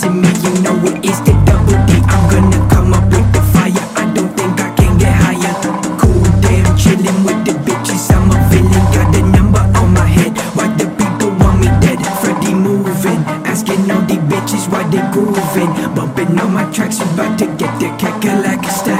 boss me, you know it is the double D. I'm gonna come up with the fire. I don't think I can get higher. Cool damn, chillin' with the bitches. I'm a villain, got the number on my head. Why the people want me dead? Freddie moving, asking all the bitches why they grooving. Bumping on my tracks, about to get the cackalack stack.